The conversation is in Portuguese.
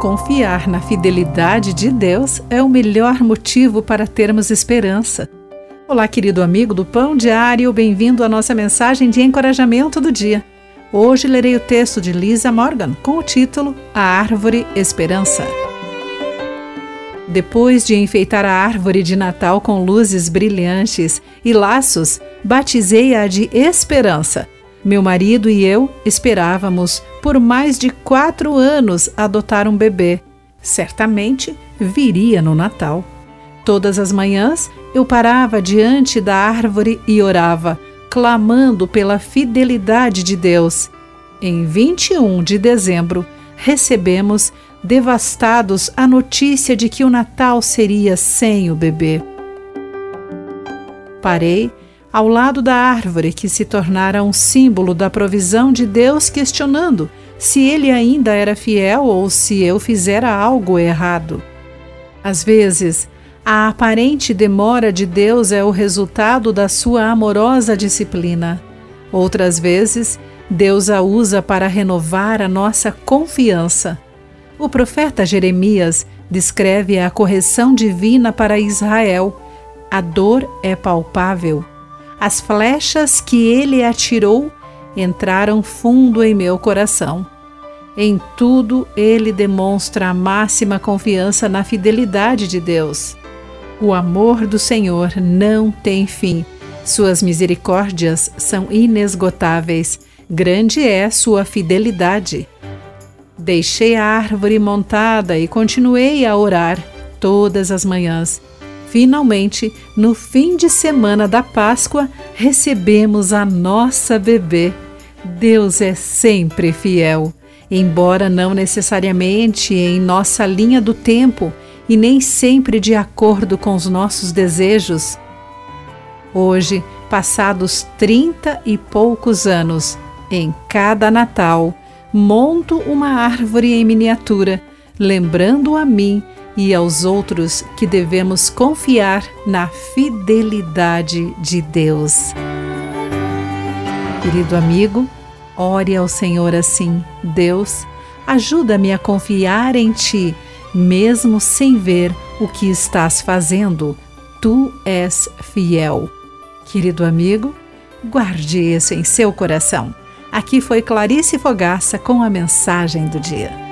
Confiar na fidelidade de Deus é o melhor motivo para termos esperança. Olá, querido amigo do Pão Diário, bem-vindo à nossa mensagem de encorajamento do dia. Hoje lerei o texto de Lisa Morgan com o título A Árvore Esperança. Depois de enfeitar a árvore de Natal com luzes brilhantes e laços, batizei-a de Esperança meu marido e eu esperávamos por mais de quatro anos adotar um bebê. Certamente viria no Natal. Todas as manhãs eu parava diante da árvore e orava, clamando pela fidelidade de Deus. Em 21 de dezembro, recebemos, devastados, a notícia de que o Natal seria sem o bebê. Parei ao lado da árvore que se tornara um símbolo da provisão de Deus, questionando se ele ainda era fiel ou se eu fizera algo errado. Às vezes, a aparente demora de Deus é o resultado da sua amorosa disciplina. Outras vezes, Deus a usa para renovar a nossa confiança. O profeta Jeremias descreve a correção divina para Israel. A dor é palpável as flechas que ele atirou entraram fundo em meu coração. Em tudo ele demonstra a máxima confiança na fidelidade de Deus. O amor do Senhor não tem fim. Suas misericórdias são inesgotáveis. Grande é sua fidelidade. Deixei a árvore montada e continuei a orar todas as manhãs Finalmente, no fim de semana da Páscoa, recebemos a nossa bebê. Deus é sempre fiel, embora não necessariamente em nossa linha do tempo e nem sempre de acordo com os nossos desejos. Hoje, passados trinta e poucos anos, em cada Natal, monto uma árvore em miniatura, lembrando a mim e aos outros que devemos confiar na fidelidade de Deus. Querido amigo, ore ao Senhor assim: Deus, ajuda-me a confiar em Ti, mesmo sem ver o que estás fazendo. Tu és fiel. Querido amigo, guarde isso em seu coração. Aqui foi Clarice Fogaça com a mensagem do dia.